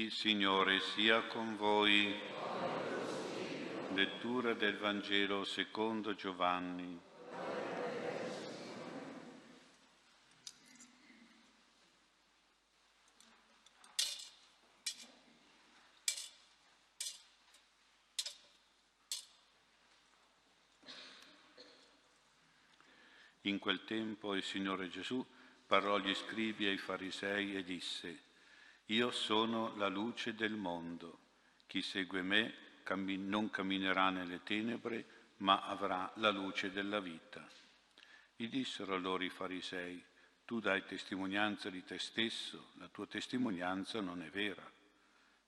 Il Signore sia con voi. Lettura del Vangelo secondo Giovanni. In quel tempo il Signore Gesù parlò agli scribi e ai farisei e disse, Io sono la luce del mondo. Chi segue me cammin- non camminerà nelle tenebre, ma avrà la luce della vita. Gli dissero allora i farisei, tu dai testimonianza di te stesso, la tua testimonianza non è vera.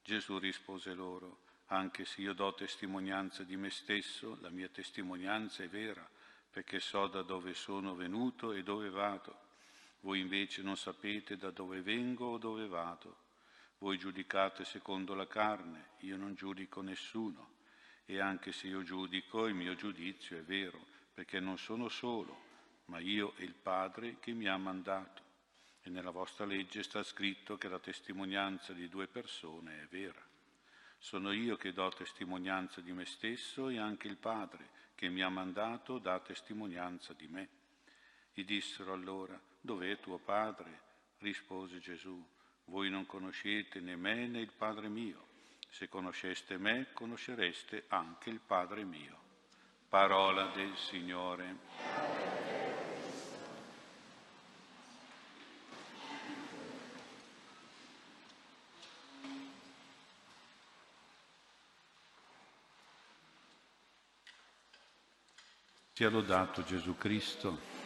Gesù rispose loro, anche se io do testimonianza di me stesso, la mia testimonianza è vera, perché so da dove sono venuto e dove vado. Voi invece non sapete da dove vengo o dove vado. Voi giudicate secondo la carne, io non giudico nessuno. E anche se io giudico, il mio giudizio è vero, perché non sono solo, ma io e il Padre che mi ha mandato. E nella vostra legge sta scritto che la testimonianza di due persone è vera. Sono io che do testimonianza di me stesso e anche il Padre che mi ha mandato dà testimonianza di me. Gli dissero allora, dov'è tuo padre? Rispose Gesù, voi non conoscete né me né il Padre mio. Se conosceste me, conoscereste anche il Padre mio. Parola del Signore. Sia lodato Gesù Cristo.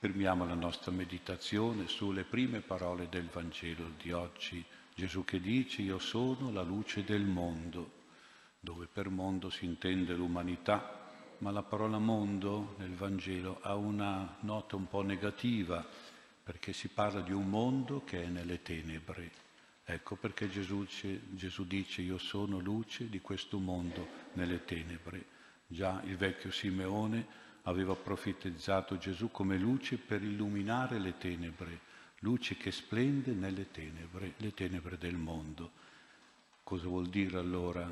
Fermiamo la nostra meditazione sulle prime parole del Vangelo di oggi. Gesù che dice io sono la luce del mondo, dove per mondo si intende l'umanità, ma la parola mondo nel Vangelo ha una nota un po' negativa, perché si parla di un mondo che è nelle tenebre. Ecco perché Gesù, Gesù dice io sono luce di questo mondo nelle tenebre. Già il vecchio Simeone aveva profetizzato Gesù come luce per illuminare le tenebre, luce che splende nelle tenebre, le tenebre del mondo. Cosa vuol dire allora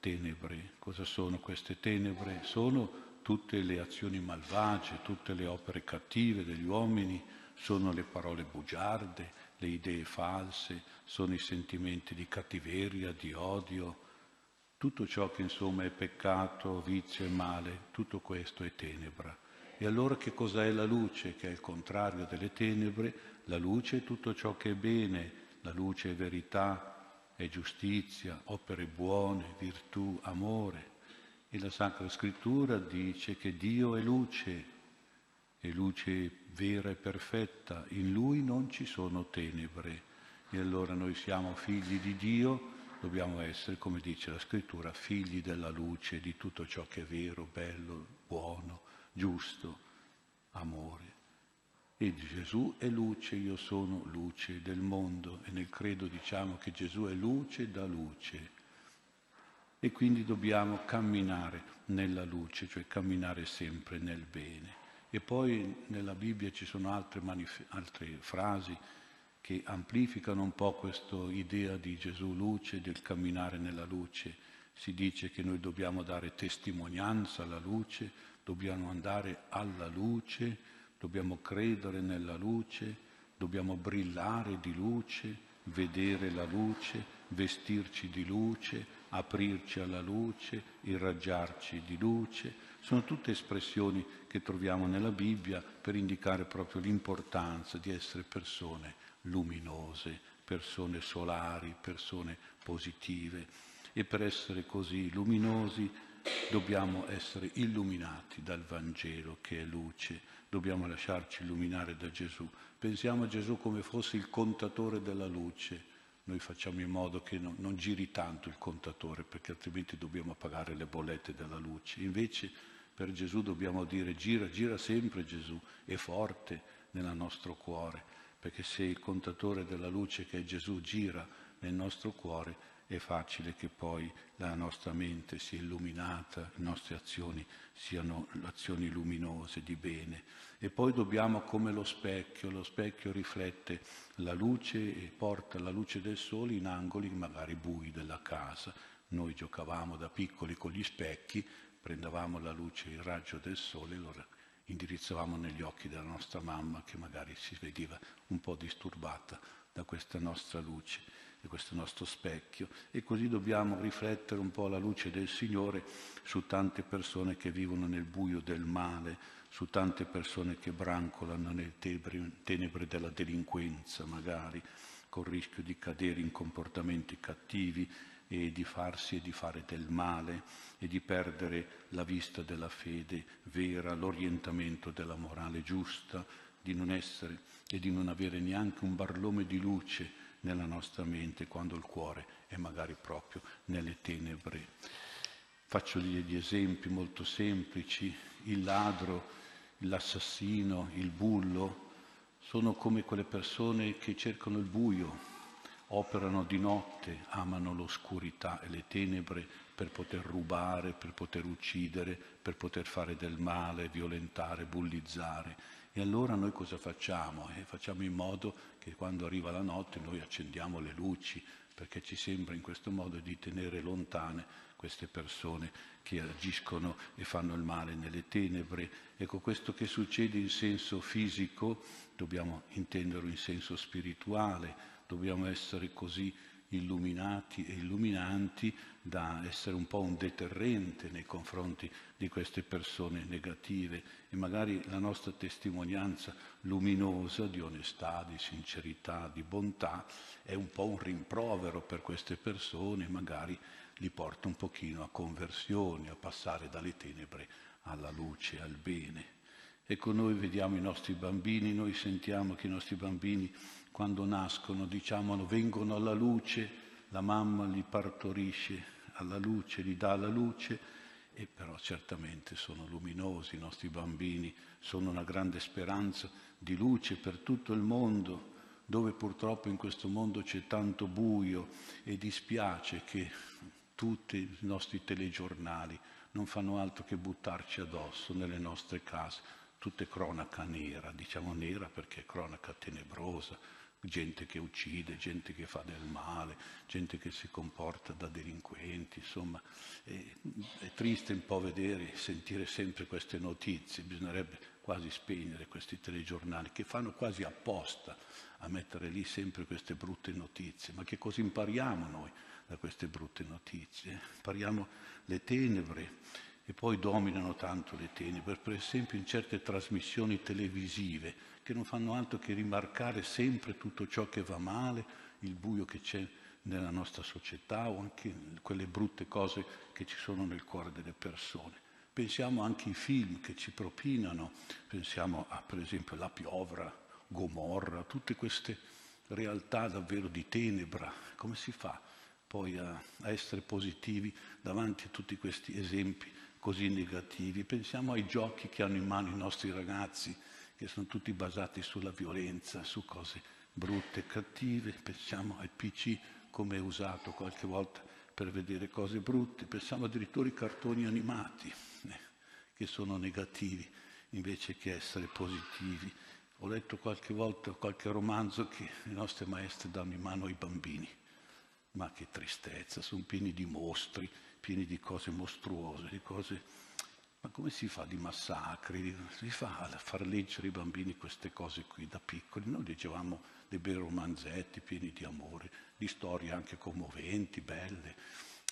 tenebre? Cosa sono queste tenebre? Sono tutte le azioni malvagie, tutte le opere cattive degli uomini, sono le parole bugiarde, le idee false, sono i sentimenti di cattiveria, di odio, tutto ciò che insomma è peccato, vizio e male, tutto questo è tenebra. E allora che cos'è la luce, che è il contrario delle tenebre? La luce è tutto ciò che è bene, la luce è verità, è giustizia, opere buone, virtù, amore. E la Sacra Scrittura dice che Dio è luce, è luce vera e perfetta, in Lui non ci sono tenebre. E allora noi siamo figli di Dio, dobbiamo essere, come dice la scrittura, figli della luce di tutto ciò che è vero, bello, buono, giusto, amore. E Gesù è luce, io sono luce del mondo e nel credo diciamo che Gesù è luce da luce. E quindi dobbiamo camminare nella luce, cioè camminare sempre nel bene. E poi nella Bibbia ci sono altre, manif- altre frasi che amplificano un po' questa idea di Gesù luce, del camminare nella luce. Si dice che noi dobbiamo dare testimonianza alla luce, dobbiamo andare alla luce, dobbiamo credere nella luce, dobbiamo brillare di luce, vedere la luce, vestirci di luce, aprirci alla luce, irraggiarci di luce. Sono tutte espressioni che troviamo nella Bibbia per indicare proprio l'importanza di essere persone luminose, persone solari, persone positive. E per essere così luminosi dobbiamo essere illuminati dal Vangelo che è luce, dobbiamo lasciarci illuminare da Gesù. Pensiamo a Gesù come fosse il contatore della luce. Noi facciamo in modo che non, non giri tanto il contatore perché altrimenti dobbiamo pagare le bollette della luce. Invece per Gesù dobbiamo dire gira, gira sempre Gesù, è forte nel nostro cuore perché se il contatore della luce che è Gesù gira nel nostro cuore, è facile che poi la nostra mente sia illuminata, le nostre azioni siano azioni luminose di bene. E poi dobbiamo, come lo specchio, lo specchio riflette la luce e porta la luce del sole in angoli magari bui della casa. Noi giocavamo da piccoli con gli specchi, prendevamo la luce, il raggio del sole e lo indirizzavamo negli occhi della nostra mamma che magari si vedeva un po' disturbata da questa nostra luce, di questo nostro specchio. E così dobbiamo riflettere un po' la luce del Signore su tante persone che vivono nel buio del male, su tante persone che brancolano nelle tenebre della delinquenza, magari, col rischio di cadere in comportamenti cattivi e di farsi e di fare del male e di perdere la vista della fede vera, l'orientamento della morale giusta, di non essere e di non avere neanche un barlome di luce nella nostra mente quando il cuore è magari proprio nelle tenebre. Faccio degli esempi molto semplici. Il ladro, l'assassino, il bullo sono come quelle persone che cercano il buio, operano di notte, amano l'oscurità e le tenebre per poter rubare, per poter uccidere, per poter fare del male, violentare, bullizzare. E allora noi cosa facciamo? Eh, facciamo in modo che quando arriva la notte noi accendiamo le luci, perché ci sembra in questo modo di tenere lontane queste persone che agiscono e fanno il male nelle tenebre. Ecco, questo che succede in senso fisico dobbiamo intenderlo in senso spirituale, dobbiamo essere così illuminati e illuminanti da essere un po' un deterrente nei confronti di queste persone negative e magari la nostra testimonianza luminosa di onestà, di sincerità, di bontà è un po' un rimprovero per queste persone, magari li porta un pochino a conversione, a passare dalle tenebre alla luce, al bene. Ecco, noi vediamo i nostri bambini, noi sentiamo che i nostri bambini quando nascono, diciamo, vengono alla luce, la mamma li partorisce alla luce, li dà la luce, e però certamente sono luminosi i nostri bambini, sono una grande speranza di luce per tutto il mondo, dove purtroppo in questo mondo c'è tanto buio e dispiace che tutti i nostri telegiornali non fanno altro che buttarci addosso nelle nostre case, tutte cronaca nera, diciamo nera perché è cronaca tenebrosa, gente che uccide, gente che fa del male, gente che si comporta da delinquenti, insomma è, è triste un po' vedere e sentire sempre queste notizie, bisognerebbe quasi spegnere questi telegiornali che fanno quasi apposta a mettere lì sempre queste brutte notizie, ma che cosa impariamo noi da queste brutte notizie? Impariamo le tenebre e poi dominano tanto le tenebre, per esempio in certe trasmissioni televisive che non fanno altro che rimarcare sempre tutto ciò che va male, il buio che c'è nella nostra società o anche quelle brutte cose che ci sono nel cuore delle persone. Pensiamo anche ai film che ci propinano, pensiamo a per esempio La Piovra, Gomorra, tutte queste realtà davvero di tenebra. Come si fa poi a, a essere positivi davanti a tutti questi esempi così negativi? Pensiamo ai giochi che hanno in mano i nostri ragazzi, che sono tutti basati sulla violenza, su cose brutte, cattive, pensiamo ai PC come è usato qualche volta per vedere cose brutte, pensiamo addirittura ai cartoni animati eh, che sono negativi invece che essere positivi. Ho letto qualche volta qualche romanzo che le nostre maestre danno in mano ai bambini, ma che tristezza, sono pieni di mostri, pieni di cose mostruose, di cose ma come si fa di massacri? Si fa a far leggere ai bambini queste cose qui da piccoli? Noi leggevamo dei bei romanzetti pieni di amore, di storie anche commoventi, belle.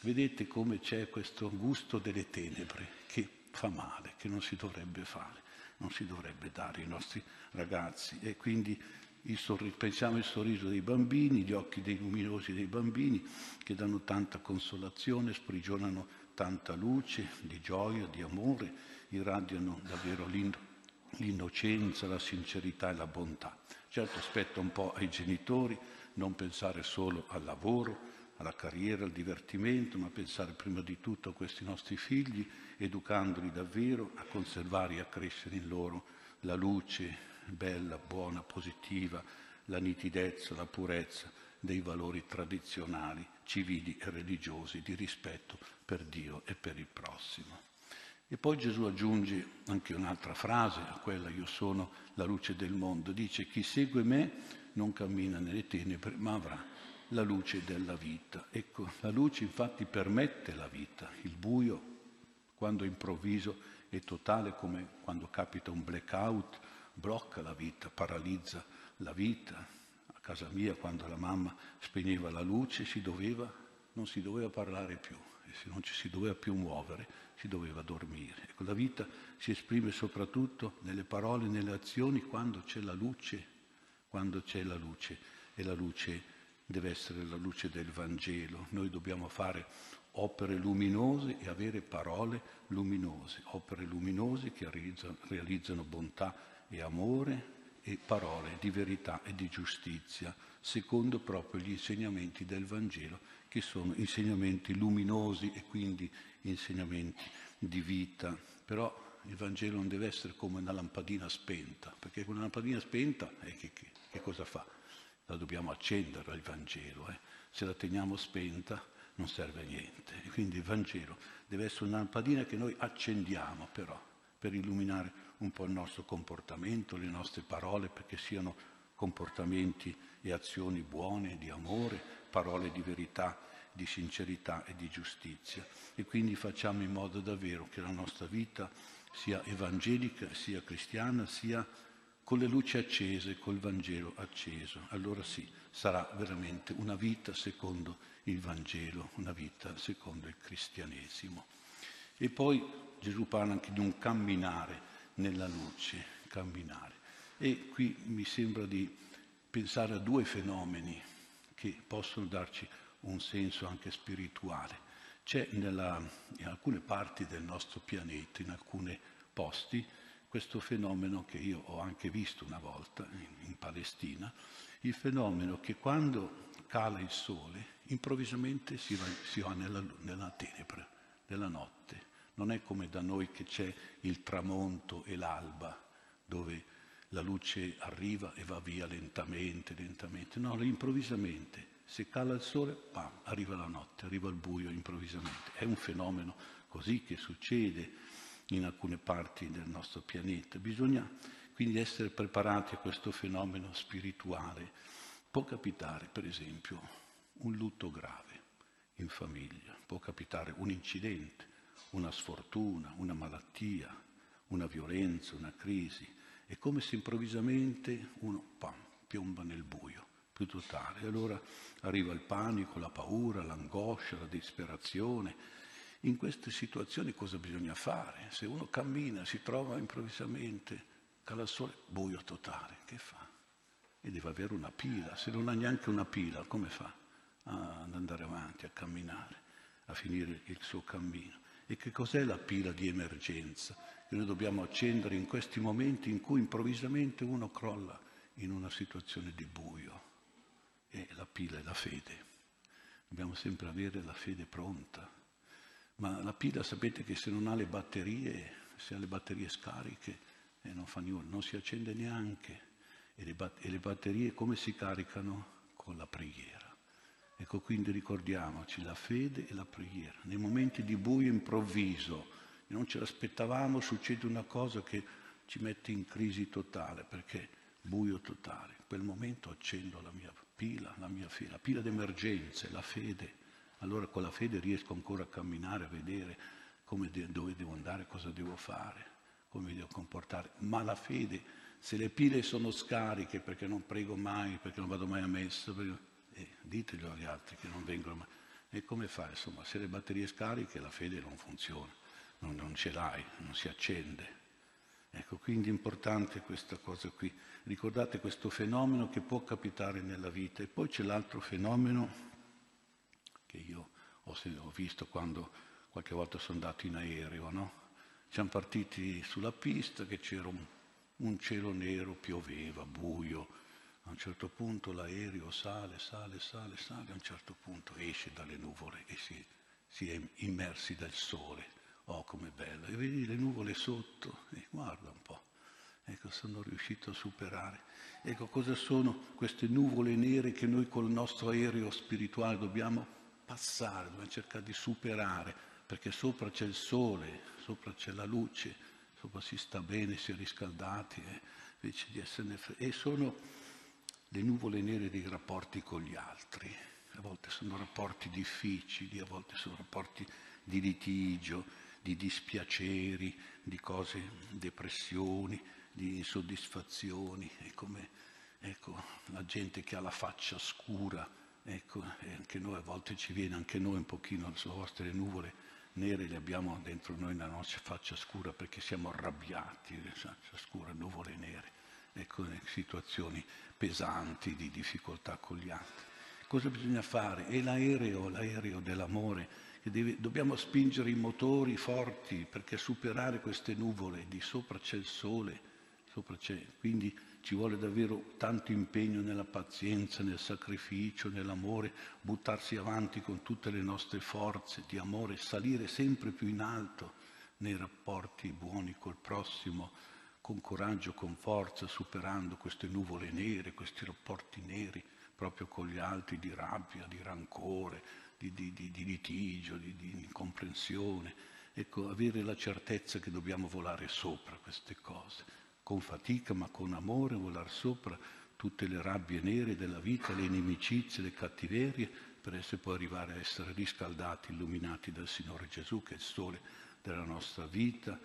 Vedete come c'è questo gusto delle tenebre che fa male, che non si dovrebbe fare, non si dovrebbe dare ai nostri ragazzi. E quindi sorriso, pensiamo al sorriso dei bambini, gli occhi dei luminosi dei bambini che danno tanta consolazione, sprigionano tanta luce, di gioia, di amore, irradiano davvero l'innocenza, la sincerità e la bontà. Certo aspetta un po' ai genitori non pensare solo al lavoro, alla carriera, al divertimento, ma pensare prima di tutto a questi nostri figli, educandoli davvero a conservare e a crescere in loro la luce bella, buona, positiva, la nitidezza, la purezza dei valori tradizionali civili e religiosi di rispetto per Dio e per il prossimo. E poi Gesù aggiunge anche un'altra frase a quella io sono la luce del mondo. Dice chi segue me non cammina nelle tenebre ma avrà la luce della vita. Ecco, la luce infatti permette la vita, il buio quando improvviso è totale come quando capita un blackout, blocca la vita, paralizza la vita. A casa mia quando la mamma spegneva la luce si doveva, non si doveva parlare più e se non ci si doveva più muovere si doveva dormire. Ecco, la vita si esprime soprattutto nelle parole, nelle azioni, quando c'è la luce, quando c'è la luce e la luce deve essere la luce del Vangelo. Noi dobbiamo fare opere luminose e avere parole luminose, opere luminose che realizzano, realizzano bontà e amore e parole di verità e di giustizia, secondo proprio gli insegnamenti del Vangelo, che sono insegnamenti luminosi e quindi insegnamenti di vita. Però il Vangelo non deve essere come una lampadina spenta, perché con una lampadina spenta eh, che, che, che, cosa fa? La dobbiamo accendere il Vangelo. Eh? Se la teniamo spenta non serve a niente. E quindi il Vangelo deve essere una lampadina che noi accendiamo però per illuminare un po' il nostro comportamento, le nostre parole, perché siano comportamenti e azioni buone, di amore, parole di verità di sincerità e di giustizia e quindi facciamo in modo davvero che la nostra vita sia evangelica, sia cristiana, sia con le luci accese, col Vangelo acceso. Allora sì, sarà veramente una vita secondo il Vangelo, una vita secondo il cristianesimo. E poi Gesù parla anche di un camminare nella luce, camminare. E qui mi sembra di pensare a due fenomeni che possono darci un senso anche spirituale. C'è nella, in alcune parti del nostro pianeta, in alcuni posti, questo fenomeno che io ho anche visto una volta in, in Palestina, il fenomeno che quando cala il sole improvvisamente si va, si va nella, nella tenebra della notte. Non è come da noi che c'è il tramonto e l'alba, dove la luce arriva e va via lentamente, lentamente. No, improvvisamente se cala il sole, pam, arriva la notte, arriva il buio improvvisamente. È un fenomeno così che succede in alcune parti del nostro pianeta. Bisogna quindi essere preparati a questo fenomeno spirituale. Può capitare, per esempio, un lutto grave in famiglia, può capitare un incidente, una sfortuna, una malattia, una violenza, una crisi. È come se improvvisamente uno pam, piomba nel buio più totale. Allora arriva il panico, la paura, l'angoscia, la disperazione. In queste situazioni cosa bisogna fare? Se uno cammina, si trova improvvisamente, cala il sole, buio totale, che fa? E deve avere una pila, se non ha neanche una pila, come fa ad andare avanti, a camminare, a finire il suo cammino? E che cos'è la pila di emergenza che noi dobbiamo accendere in questi momenti in cui improvvisamente uno crolla in una situazione di buio? è la pila e la fede. Dobbiamo sempre avere la fede pronta. Ma la pila sapete che se non ha le batterie, se ha le batterie scariche, eh, non fa nulla, non si accende neanche. E le, bat- e le batterie come si caricano? Con la preghiera. Ecco, quindi ricordiamoci la fede e la preghiera. Nei momenti di buio improvviso, non ce l'aspettavamo, succede una cosa che ci mette in crisi totale, perché buio totale. In quel momento accendo la mia pila, la mia fede, la pila d'emergenze, la fede. Allora con la fede riesco ancora a camminare, a vedere de- dove devo andare, cosa devo fare, come mi devo comportare. Ma la fede, se le pile sono scariche perché non prego mai, perché non vado mai a messa, perché... eh, diteglielo agli altri che non vengono mai. E come fai? Insomma, se le batterie scariche la fede non funziona, non, non ce l'hai, non si accende. Ecco, quindi è importante questa cosa qui. Ricordate questo fenomeno che può capitare nella vita. E poi c'è l'altro fenomeno che io ho, ho visto quando qualche volta sono andato in aereo, no? Siamo partiti sulla pista che c'era un, un cielo nero, pioveva, buio. A un certo punto l'aereo sale, sale, sale, sale, a un certo punto esce dalle nuvole e si, si è immersi dal sole Oh, com'è bello! E vedi le nuvole sotto, e guarda un po'. Ecco, sono riuscito a superare. Ecco, cosa sono queste nuvole nere che noi col nostro aereo spirituale dobbiamo passare, dobbiamo cercare di superare, perché sopra c'è il sole, sopra c'è la luce, sopra si sta bene, si è riscaldati, eh, invece di esserne E sono le nuvole nere dei rapporti con gli altri. A volte sono rapporti difficili, a volte sono rapporti di litigio, di dispiaceri, di cose, depressioni, di insoddisfazioni. È come ecco, la gente che ha la faccia scura, ecco, e anche noi a volte ci viene, anche noi un pochino, le vostre nuvole nere le abbiamo dentro noi nella nostra faccia scura perché siamo arrabbiati, faccia scura, nuvole nere, ecco, in situazioni pesanti di difficoltà con gli altri. Cosa bisogna fare? È l'aereo, l'aereo dell'amore, che deve, dobbiamo spingere i motori forti perché superare queste nuvole, di sopra c'è il sole, sopra c'è, quindi ci vuole davvero tanto impegno nella pazienza, nel sacrificio, nell'amore, buttarsi avanti con tutte le nostre forze di amore, salire sempre più in alto nei rapporti buoni col prossimo, con coraggio, con forza, superando queste nuvole nere, questi rapporti neri proprio con gli altri di rabbia, di rancore, di, di, di, di litigio, di, incomprensione. Ecco, avere la certezza che dobbiamo volare sopra queste cose con fatica ma con amore, volar sopra tutte le rabbie nere della vita, le inimicizie, le cattiverie, per essere poi arrivare a essere riscaldati, illuminati dal Signore Gesù, che è il sole della nostra vita,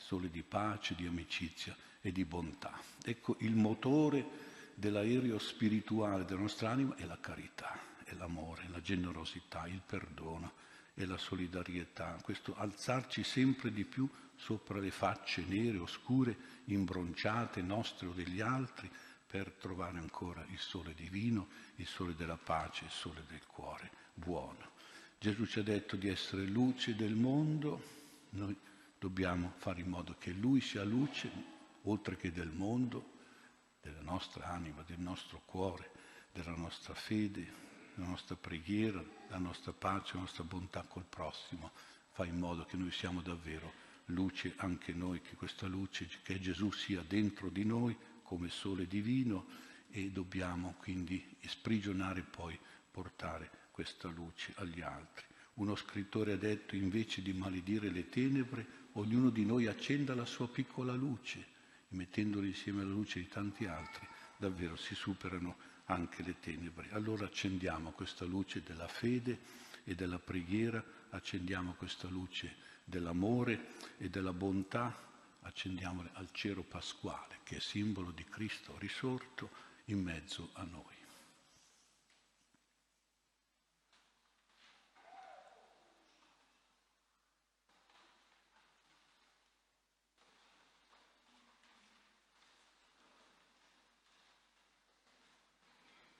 il sole di pace, di amicizia e di bontà. Ecco, il motore dell'aereo spirituale della nostra anima è la carità, è l'amore, la generosità, il perdono e la solidarietà, questo alzarci sempre di più sopra le facce nere, oscure, imbronciate nostre o degli altri, per trovare ancora il sole divino, il sole della pace, il sole del cuore buono. Gesù ci ha detto di essere luce del mondo, noi dobbiamo fare in modo che Lui sia luce, oltre che del mondo, della nostra anima, del nostro cuore, della nostra fede, della nostra preghiera, della nostra pace, la nostra bontà col prossimo. Fa in modo che noi siamo davvero luce anche noi, che questa luce, che Gesù sia dentro di noi come sole divino e dobbiamo quindi sprigionare e poi portare questa luce agli altri. Uno scrittore ha detto invece di maledire le tenebre, ognuno di noi accenda la sua piccola luce e mettendola insieme alla luce di tanti altri, davvero si superano anche le tenebre. Allora accendiamo questa luce della fede e della preghiera, accendiamo questa luce dell'amore e della bontà, accendiamole al cero pasquale, che è simbolo di Cristo risorto in mezzo a noi.